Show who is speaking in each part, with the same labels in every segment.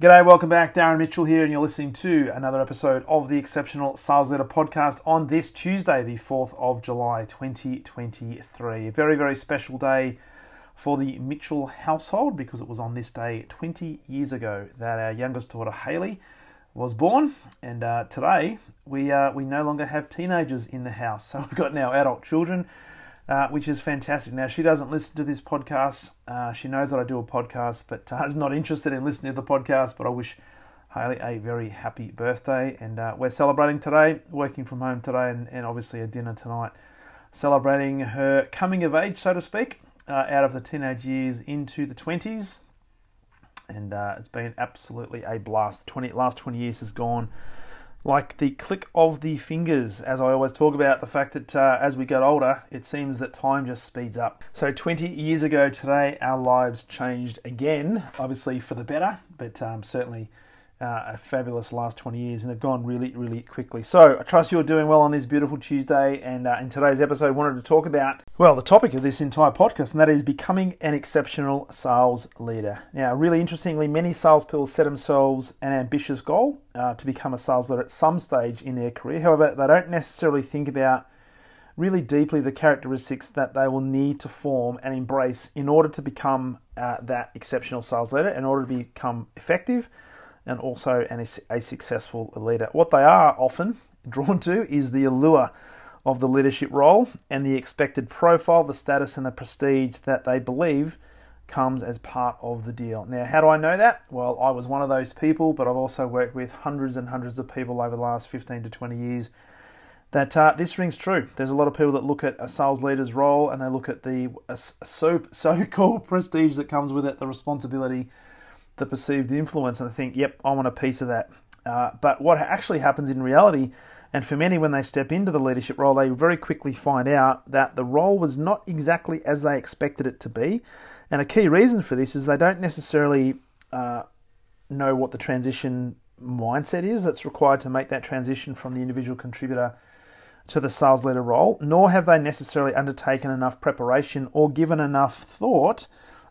Speaker 1: G'day, welcome back. Darren Mitchell here, and you're listening to another episode of the Exceptional Sales Leader podcast on this Tuesday, the 4th of July, 2023. A very, very special day for the Mitchell household because it was on this day 20 years ago that our youngest daughter Haley was born, and uh, today we uh, we no longer have teenagers in the house, so we've got now adult children uh, which is fantastic. Now, she doesn't listen to this podcast. Uh, she knows that I do a podcast, but uh, is not interested in listening to the podcast. But I wish Haley a very happy birthday. And uh, we're celebrating today, working from home today, and, and, obviously a dinner tonight, celebrating her coming of age, so to speak, uh, out of the teenage years into the 20s. And uh, it's been absolutely a blast. 20, last 20 years has gone like the click of the fingers, as I always talk about the fact that uh, as we get older, it seems that time just speeds up. So, 20 years ago today, our lives changed again, obviously for the better, but um, certainly uh, a fabulous last 20 years and they've gone really, really quickly. So I trust you're doing well on this beautiful Tuesday. And uh, in today's episode, wanted to talk about, well, the topic of this entire podcast, and that is becoming an exceptional sales leader. Now, really interestingly, many sales people set themselves an ambitious goal uh, to become a sales leader at some stage in their career. However, they don't necessarily think about really deeply the characteristics that they will need to form and embrace in order to become uh, that exceptional sales leader, in order to become effective and also an, a successful leader. What they are often drawn to is the allure of the leadership role and the expected profile, the status, and the prestige that they believe comes as part of the deal. Now, how do I know that? Well, I was one of those people, but I've also worked with hundreds and hundreds of people over the last 15 to 20 years. That uh, this rings true. There's a lot of people that look at a sales leader's role and they look at the so so called prestige that comes with it, the responsibility, the perceived influence and think, yep, I want a piece of that. Uh, but what actually happens in reality, and for many, when they step into the leadership role, they very quickly find out that the role was not exactly as they expected it to be. And a key reason for this is they don't necessarily uh, know what the transition mindset is that's required to make that transition from the individual contributor to the sales leader role, nor have they necessarily undertaken enough preparation or given enough thought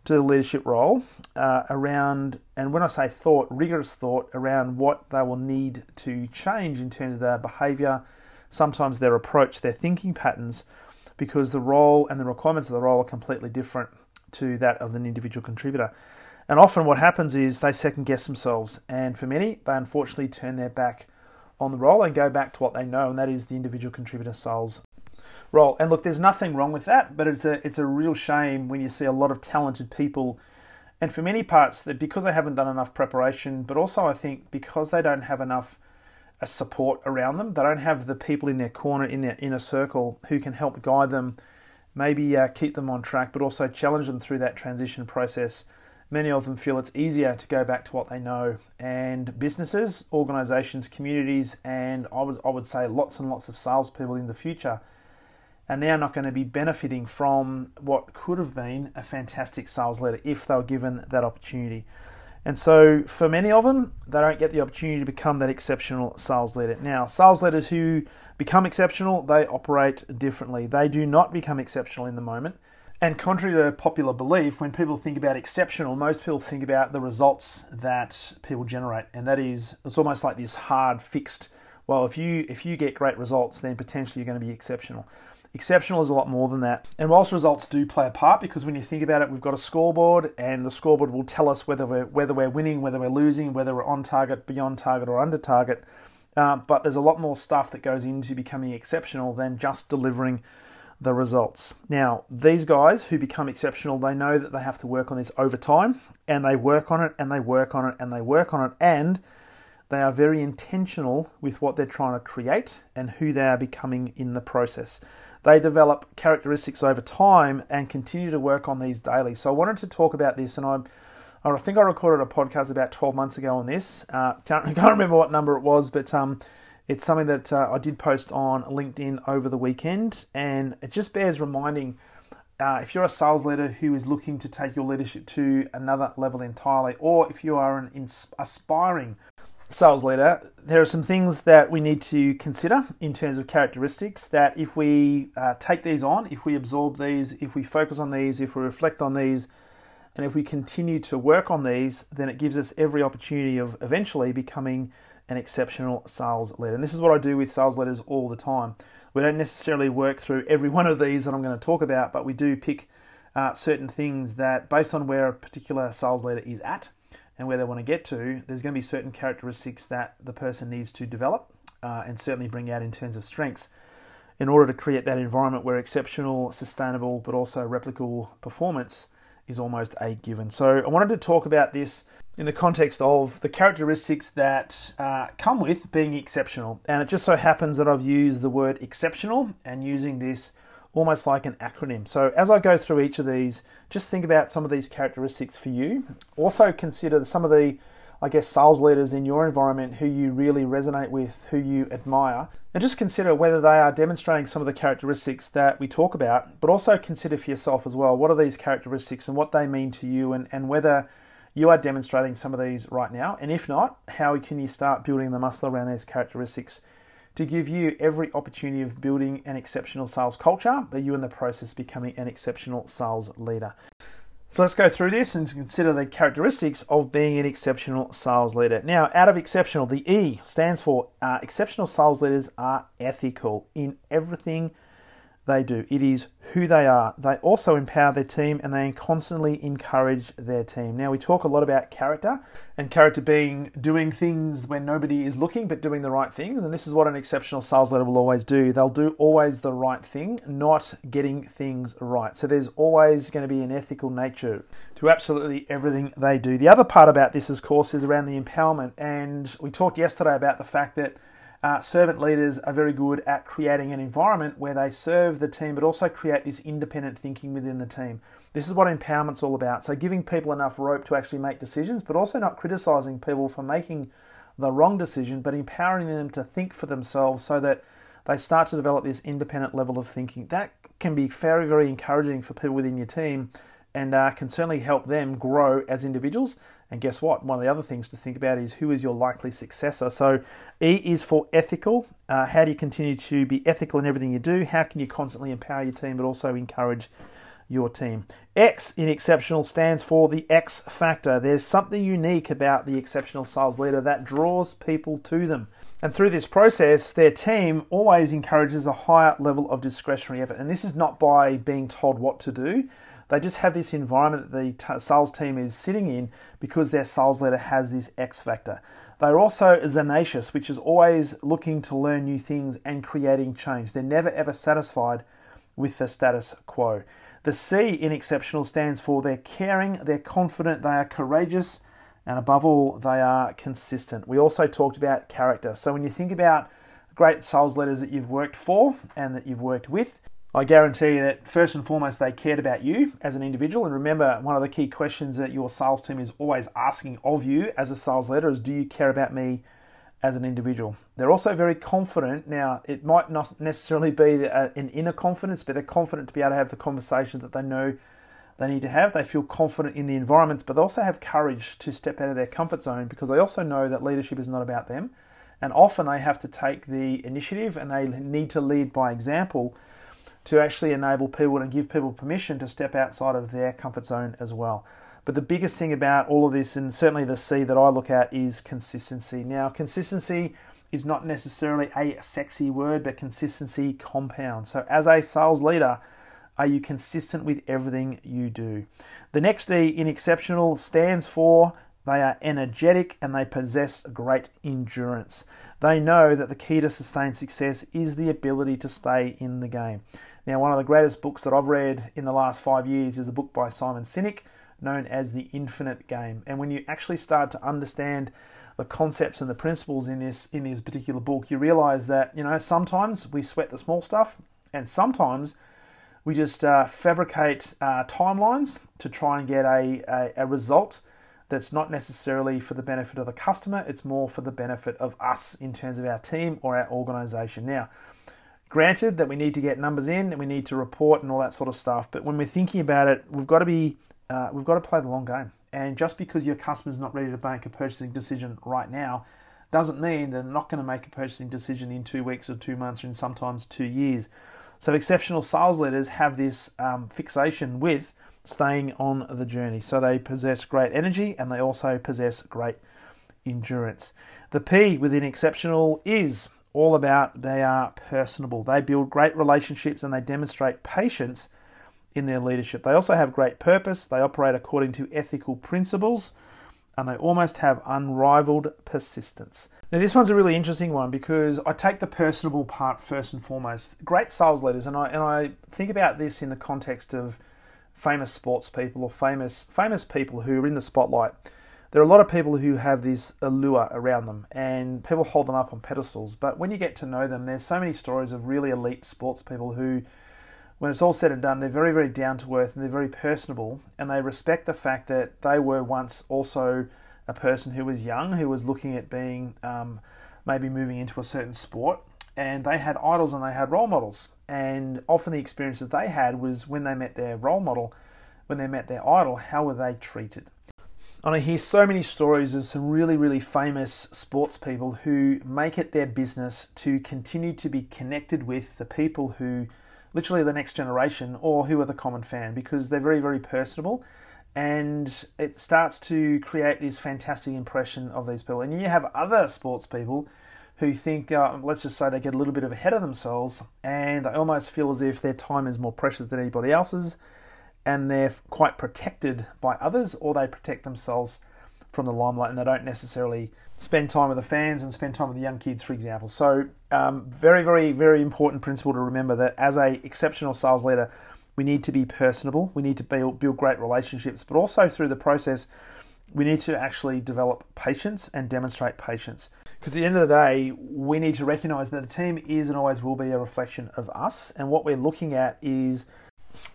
Speaker 1: to the leadership role uh, around, and when I say thought, rigorous thought around what they will need to change in terms of their behavior, sometimes their approach, their thinking patterns, because the role and the requirements of the role are completely different to that of an individual contributor. And often what happens is they second guess themselves, and for many, they unfortunately turn their back on the role and go back to what they know, and that is the individual contributor sales role. And look, there's nothing wrong with that, but it's a it's a real shame when you see a lot of talented people, and for many parts that because they haven't done enough preparation, but also I think because they don't have enough a uh, support around them, they don't have the people in their corner in their inner circle who can help guide them, maybe uh, keep them on track, but also challenge them through that transition process. Many of them feel it's easier to go back to what they know, and businesses, organisations, communities, and I would I would say lots and lots of salespeople in the future are now not going to be benefiting from what could have been a fantastic sales leader if they were given that opportunity. And so, for many of them, they don't get the opportunity to become that exceptional sales leader. Now, sales leaders who become exceptional, they operate differently. They do not become exceptional in the moment. And contrary to popular belief, when people think about exceptional, most people think about the results that people generate, and that is it's almost like this hard fixed. Well, if you if you get great results, then potentially you're going to be exceptional. Exceptional is a lot more than that. And whilst results do play a part, because when you think about it, we've got a scoreboard, and the scoreboard will tell us whether we're whether we're winning, whether we're losing, whether we're on target, beyond target, or under target. Uh, but there's a lot more stuff that goes into becoming exceptional than just delivering the results. Now, these guys who become exceptional, they know that they have to work on this over time, and they work on it, and they work on it, and they work on it, and they are very intentional with what they're trying to create and who they are becoming in the process they develop characteristics over time and continue to work on these daily. So I wanted to talk about this, and I, I think I recorded a podcast about 12 months ago on this. Uh, can't, can't remember what number it was, but um, It's something that uh, I did post on LinkedIn over the weekend, and it just bears reminding uh, if you're a sales leader who is looking to take your leadership to another level entirely, or if you are an ins- aspiring sales leader, there are some things that we need to consider in terms of characteristics that if we uh, take these on, if we absorb these, if we focus on these, if we reflect on these, and if we continue to work on these, then it gives us every opportunity of eventually becoming an exceptional sales leader. And this is what I do with sales leaders all the time. We don't necessarily work through every one of these that I'm going to talk about, but we do pick uh, certain things that, based on where a particular sales leader is at and where they want to get to, there's going to be certain characteristics that the person needs to develop uh, and certainly bring out in terms of strengths in order to create that environment where exceptional, sustainable, but also replicable performance is almost a given. So I wanted to talk about this in the context of the characteristics that uh, come with being exceptional. And it just so happens that I've used the word exceptional and using this almost like an acronym. So as I go through each of these, just think about some of these characteristics for you. Also consider some of the I guess, sales leaders in your environment who you really resonate with, who you admire, and just consider whether they are demonstrating some of the characteristics that we talk about, but also consider for yourself as well what are these characteristics and what they mean to you, and, and whether you are demonstrating some of these right now. And if not, how can you start building the muscle around these characteristics to give you every opportunity of building an exceptional sales culture, but you in the process becoming an exceptional sales leader? So let's go through this and consider the characteristics of being an exceptional sales leader. Now, out of exceptional, the E stands for uh, exceptional sales leaders are ethical in everything they do. It is who they are. They also empower their team and they constantly encourage their team. Now, we talk a lot about character and character being doing things when nobody is looking but doing the right thing. And this is what an exceptional sales leader will always do. They'll do always the right thing, not getting things right. So there's always going to be an ethical nature to absolutely everything they do. The other part about this, of course, is around the empowerment. And we talked yesterday about the fact that uh, servant leaders are very good at creating an environment where they serve the team but also create this independent thinking within the team. This is what empowerment's all about. So, giving people enough rope to actually make decisions, but also not criticizing people for making the wrong decision, but empowering them to think for themselves so that they start to develop this independent level of thinking. That can be very, very encouraging for people within your team and uh, can certainly help them grow as individuals and guess what? One of the other things to think about is who is your likely successor. So, E is for ethical. Uh, how do you continue to be ethical in everything you do? How can you constantly empower your team but also encourage your team? X in exceptional stands for the X factor. There's something unique about the exceptional sales leader that draws people to them. And through this process, their team always encourages a higher level of discretionary effort. And this is not by being told what to do, they just have this environment that the sales team is sitting in because their sales leader has this X factor. They're also tenacious, which is always looking to learn new things and creating change. They're never ever satisfied with the status quo. The C in exceptional stands for they're caring, they're confident, they are courageous, and above all, they are consistent. We also talked about character. So when you think about great sales leaders that you've worked for and that you've worked with, I guarantee that first and foremost they cared about you as an individual. And remember, one of the key questions that your sales team is always asking of you as a sales leader is Do you care about me as an individual? They're also very confident. Now, it might not necessarily be uh, an inner confidence, but they're confident to be able to have the conversation that they know they need to have. They feel confident in the environments, but they also have courage to step out of their comfort zone because they also know that leadership is not about them. And often they have to take the initiative and they need to lead by example to actually enable people and give people permission to step outside of their comfort zone as well. But the biggest thing about all of this, and certainly the C that I look at, is consistency. Now, consistency is not necessarily a sexy word, but consistency compounds. So, as a sales leader, are you consistent with everything you do? The next D in exceptional stands for they are energetic and they possess great endurance. They know that the key to sustained success is the ability to stay in the game. Now, one of the greatest books that I've read in the last five years is a book by Simon Sinek known as The Infinite Game. And when you actually start to understand the concepts and the principles in this in this particular book, you realize that you know sometimes we sweat the small stuff, and sometimes we just uh, fabricate uh, timelines to try and get a, a, a result that's not necessarily for the benefit of the customer, it's more for the benefit of us in terms of our team or our organization. Now, granted that we need to get numbers in and we need to report and all that sort of stuff, but when we're thinking about it, we've got to be uh, we've got to play the long game. And just because your customer's not ready to make a purchasing decision right now doesn't mean they're not going to make a purchasing decision in two weeks or two months or in sometimes two years. So exceptional sales leaders have this um, fixation with staying on the journey. So they possess great energy and they also possess great endurance. The P within exceptional is all about they are personable. They build great relationships and they demonstrate patience in their leadership. They also have great purpose. They operate according to ethical principles and they almost have unrivaled persistence. Now, this one's a really interesting one because I take the personable part first and foremost. Great sales leaders, and I and I think about this in the context of famous sports people or famous famous people who are in the spotlight. There are a lot of people who have this allure around them, and people hold them up on pedestals. But when you get to know them, there's so many stories of really elite sports people who, when it's all said and done, they're very, very down to earth and they're very personable, and they respect the fact that they were once also a person who was young, who was looking at being um, maybe moving into a certain sport, and they had idols and they had role models. And often the experience that they had was when they met their role model, when they met their idol, how were they treated? And I hear so many stories of some really, really famous sports people who make it their business to continue to be connected with the people who literally the next generation or who are the common fan because they're very, very personable and it starts to create this fantastic impression of these people. And you have other sports people who think, uh, let's just say, they get a little bit of ahead of themselves and they almost feel as if their time is more precious than anybody else's and they're quite protected by others or they protect themselves from the limelight and they don't necessarily spend time with the fans and spend time with the young kids, for example. So, um, very, very, very important principle to remember that as a exceptional sales leader, we need to be personable. We need to build, build great relationships, but also through the process, we need to actually develop patience and demonstrate patience. Because at the end of the day, we need to recognize that the team is and always will be a reflection of us. And what we're looking at is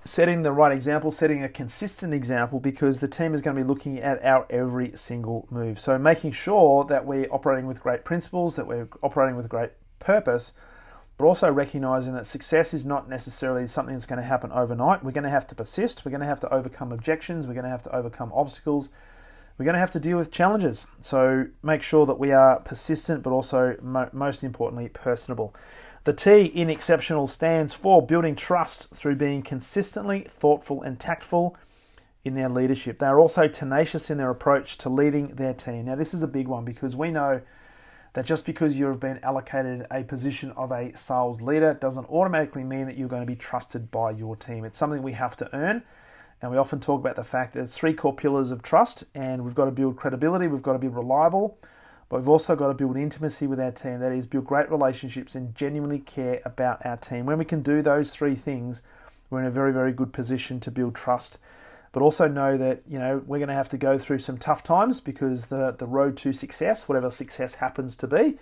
Speaker 1: setting the right example, setting a consistent example, because the team is going to be looking at our every single move. So making sure that we're operating with great principles, that we're operating with great purpose, but also recognizing that success is not necessarily something that's going to happen overnight. We're going to have to persist, we're going to have to overcome objections, we're going to have to overcome obstacles, we're going to have to deal with challenges. So make sure that we are persistent, but also mo- most importantly, personable. The T in exceptional stands for building trust through being consistently thoughtful and tactful in their leadership. They are also tenacious in their approach to leading their team. Now, this is a big one because we know that just because you have been allocated a position of a sales leader doesn't automatically mean that you're going to be trusted by your team. It's something we have to earn. And we often talk about the fact that there's three core pillars of trust, and we've got to build credibility, we've got to be reliable, but we've also got to build intimacy with our team. That is, build great relationships and genuinely care about our team. When we can do those three things, we're in a very, very good position to build trust but also know that you know we're going to have to go through some tough times because the the road to success, whatever success happens to be,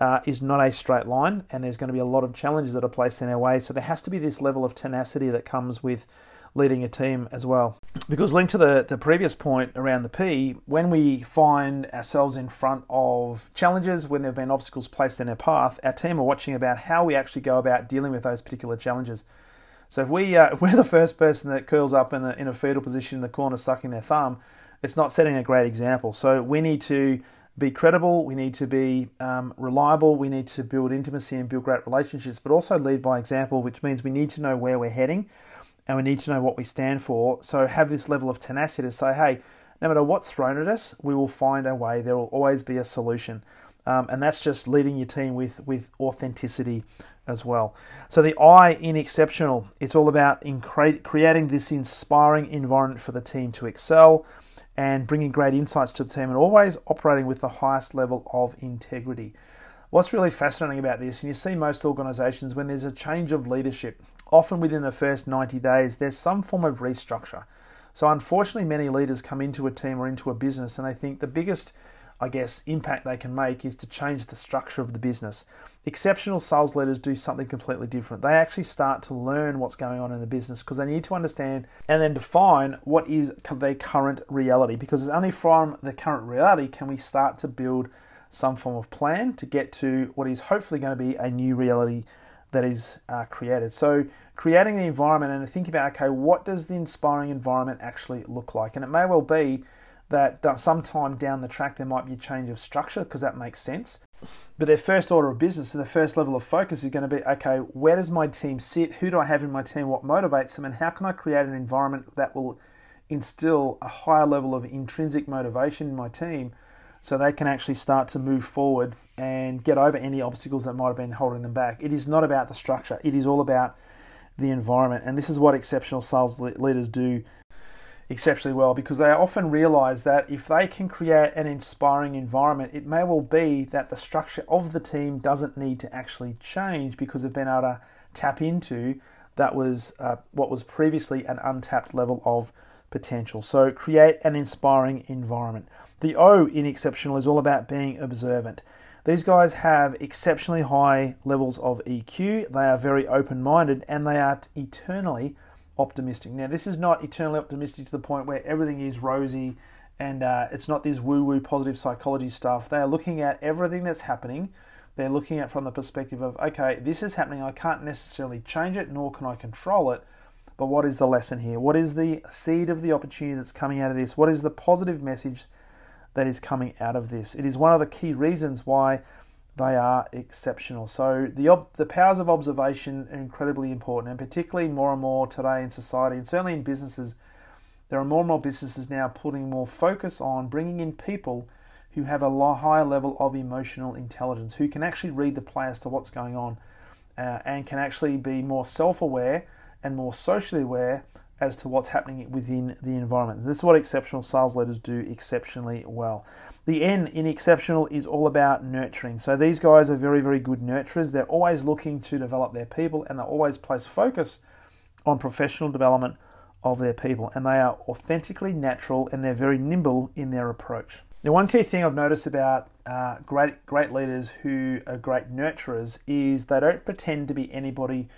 Speaker 1: uh, is not a straight line, and there's going to be a lot of challenges that are placed in our way. So there has to be this level of tenacity that comes with leading a team as well. Because linked to the, the previous point around the P, when we find ourselves in front of challenges, when there have been obstacles placed in our path, our team are watching about how we actually go about dealing with those particular challenges. So if we uh, we're the first person that curls up in a, in a fetal position in the corner sucking their thumb, it's not setting a great example. So we need to be credible, we need to be um, reliable, we need to build intimacy and build great relationships, but also lead by example, which means we need to know where we're heading and we need to know what we stand for. So have this level of tenacity to say, hey, no matter what's thrown at us, we will find a way. There will always be a solution. Um, and that's just leading your team with, with authenticity as well. So the I in exceptional, it's all about in creating this inspiring environment for the team to excel and bringing great insights to the team and always operating with the highest level of integrity. What's really fascinating about this, and you see most organizations when there's a change of leadership, often within the first 90 days, there's some form of restructure. So, unfortunately, many leaders come into a team or into a business and they think the biggest I guess, impact they can make is to change the structure of the business. Exceptional sales leaders do something completely different. They actually start to learn what's going on in the business because they need to understand and then define what is their current reality. Because it's only from the current reality can we start to build some form of plan to get to what is hopefully going to be a new reality that is uh, created. So, creating the environment and think about okay, what does the inspiring environment actually look like? And it may well be that sometime down the track there might be a change of structure because that makes sense. But their first order of business and their first level of focus is going to be okay, where does my team sit? Who do I have in my team? What motivates them? And how can I create an environment that will instill a higher level of intrinsic motivation in my team so they can actually start to move forward and get over any obstacles that might have been holding them back? It is not about the structure, it is all about the environment. And this is what exceptional sales leaders do exceptionally well because they often realize that if they can create an inspiring environment, it may well be that the structure of the team doesn't need to actually change because they've been able to tap into that was uh, what was previously an untapped level of potential. So create an inspiring environment. The O in exceptional is all about being observant. These guys have exceptionally high levels of EQ. They are very open minded and they are eternally optimistic. Now, this is not eternally optimistic to the point where everything is rosy and uh, it's not this woo woo positive psychology stuff. They are looking at everything that's happening. They're looking at from the perspective of, okay, this is happening. I can't necessarily change it, nor can I control it. But what is the lesson here? What is the seed of the opportunity that's coming out of this? What is the positive message that is coming out of this? It is one of the key reasons why they are exceptional. So the the powers of observation are incredibly important, and particularly more and more today in society, and certainly in businesses, there are more and more businesses now putting more focus on bringing in people who have a higher level of emotional intelligence, who can actually read the play as to what's going on, uh, and can actually be more self-aware and more socially aware as to what's happening within the environment. This is what exceptional sales leaders do exceptionally well. The N in exceptional is all about nurturing. So these guys are very, very good nurturers. They're always looking to develop their people and they always place focus on professional development of their people. And they are authentically natural and they're very nimble in their approach. Now, one key thing I've noticed about uh, great, great leaders who are great nurturers is they don't pretend to be anybody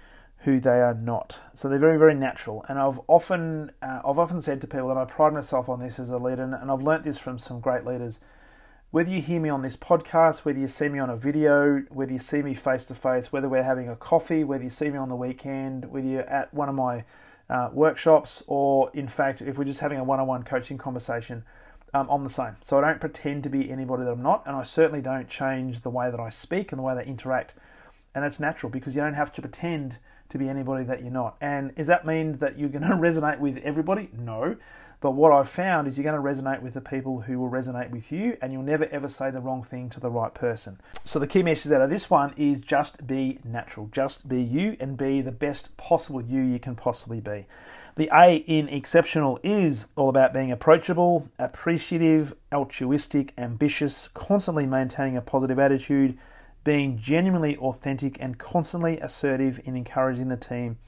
Speaker 1: who they are not. So they're very, very natural. And I've often, uh, I've often said to people, and I pride myself on this as a leader, and I've learnt this from some great leaders. Whether you hear me on this podcast, whether you see me on a video, whether you see me face to face, whether we're having a coffee, whether you see me on the weekend, whether you're at one of my uh, workshops, or in fact, if we're just having a one on one coaching conversation, um, I'm the same. So I don't pretend to be anybody that I'm not, and I certainly don't change the way that I speak and the way that I interact. And that's natural because you don't have to pretend to be anybody that you're not. And does that mean that you're going to resonate with everybody? No. But what I've found is you're going to resonate with the people who will resonate with you, and you'll never ever say the wrong thing to the right person. So, the key message out of this one is just be natural, just be you, and be the best possible you you can possibly be. The A in exceptional is all about being approachable, appreciative, altruistic, ambitious, constantly maintaining a positive attitude, being genuinely authentic and constantly assertive in encouraging the team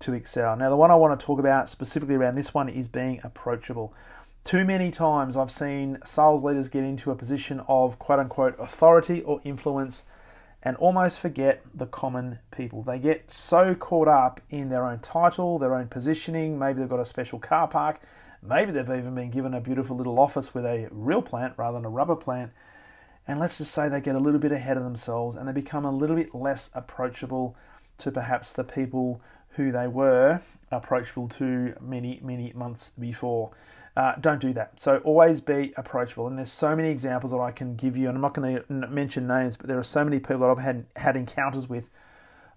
Speaker 1: to excel. Now, the one I want to talk about specifically around this one is being approachable. Too many times I've seen sales leaders get into a position of quote unquote authority or influence and almost forget the common people. They get so caught up in their own title, their own positioning. Maybe they've got a special car park. Maybe they've even been given a beautiful little office with a real plant rather than a rubber plant and let's just say they get a little bit ahead of themselves and they become a little bit less approachable to perhaps the people who they were approachable to many, many months before. Uh, don't do that. So always be approachable. And there's so many examples that I can give you, and I'm not going to mention names, but there are so many people that I've had had encounters with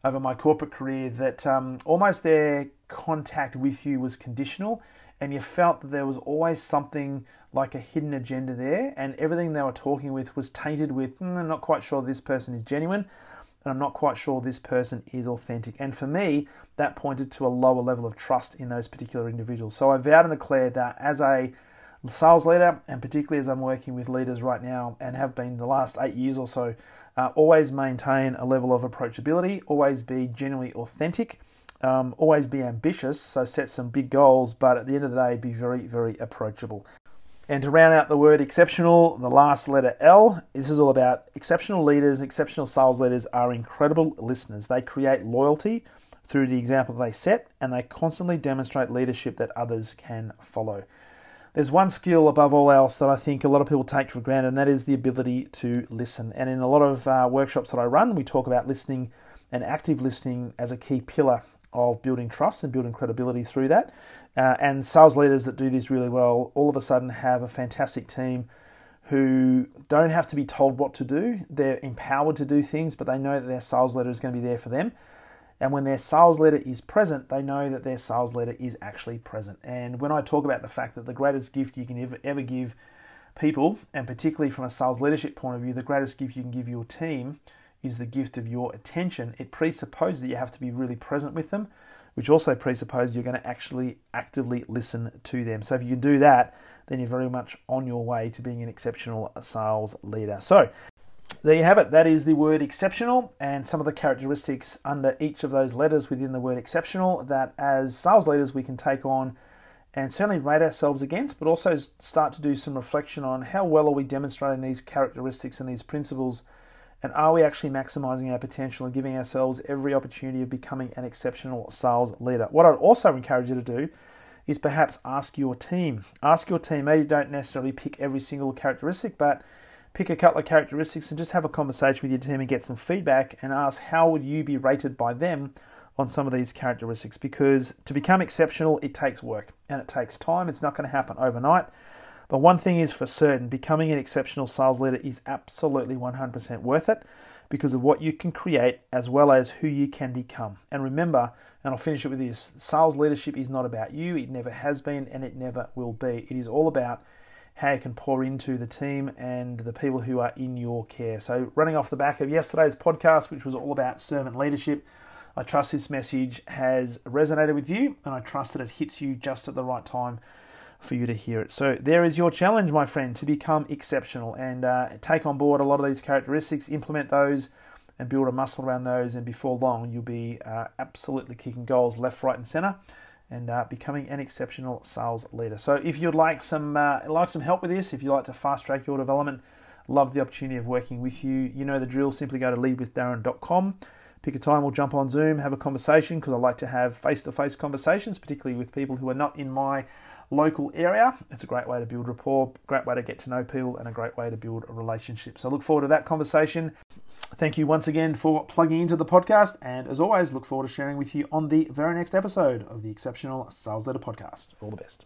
Speaker 1: over my corporate career that um, almost their contact with you was conditional and you felt that there was always something like a hidden agenda there, and everything they were talking with was tainted with, mm, I'm not quite sure this person is genuine, and I'm not quite sure this person is authentic. And for me, that pointed to a lower level of trust in those particular individuals. So I vowed and declared that as a sales leader, and particularly as I'm working with leaders right now and have been the last eight years or so, uh, always maintain a level of approachability, always be genuinely authentic um, always be ambitious, so set some big goals, but at the end of the day, be very, very approachable. And to round out the word exceptional, the last letter L, this is all about exceptional leaders, exceptional sales leaders are incredible listeners. They create loyalty through the example they set and they constantly demonstrate leadership that others can follow. There's one skill above all else that I think a lot of people take for granted, and that is the ability to listen. And in a lot of uh, workshops that I run, we talk about listening and active listening as a key pillar of building trust and building credibility through that. Uh, and sales leaders that do this really well all of a sudden have a fantastic team who don't have to be told what to do. They're empowered to do things, but they know that their sales leader is going to be there for them. And when their sales leader is present, they know that their sales leader is actually present. And when I talk about the fact that the greatest gift you can ever, ever give people, and particularly from a sales leadership point of view, the greatest gift you can give your team is the gift of your attention. It presupposes that you have to be really present with them, which also presupposes you're going to actually actively listen to them. So if you can do that, then you're very much on your way to being an exceptional sales leader. So there you have it. That is the word exceptional and some of the characteristics under each of those letters within the word exceptional that as sales leaders we can take on and certainly rate ourselves against, but also start to do some reflection on how well are we demonstrating these characteristics and these principles and are we actually maximizing our potential and giving ourselves every opportunity of becoming an exceptional sales leader? What I'd also encourage you to do is perhaps ask your team. Ask your team. Maybe you don't necessarily pick every single characteristic, but pick a couple of characteristics and just have a conversation with your team and get some feedback and ask how would you be rated by them on some of these characteristics because to become exceptional it takes work and it takes time it's not going to happen overnight but one thing is for certain becoming an exceptional sales leader is absolutely 100% worth it because of what you can create as well as who you can become and remember and I'll finish it with this sales leadership is not about you it never has been and it never will be it is all about how you can pour into the team and the people who are in your care. So, running off the back of yesterday's podcast, which was all about servant leadership, I trust this message has resonated with you and I trust that it hits you just at the right time for you to hear it. So, there is your challenge, my friend, to become exceptional and uh, take on board a lot of these characteristics, implement those, and build a muscle around those. And before long, you'll be uh, absolutely kicking goals left, right, and center and uh, becoming an exceptional sales leader. So if you'd like some uh, like some help with this, if you'd like to fast track your development, love the opportunity of working with you. You know the drill. Simply go to leadwithdarren.com. Pick a time, we'll jump on Zoom, have a conversation because I like to have face-to-face conversations, particularly with people who are not in my local area. It's a great way to build rapport, great way to get to know people, and a great way to build a relationship. So look forward to that conversation. Thank you once again for plugging into the podcast, and as always, look forward to sharing with you on the very next episode of the Exceptional Sales Leader Podcast. All the best.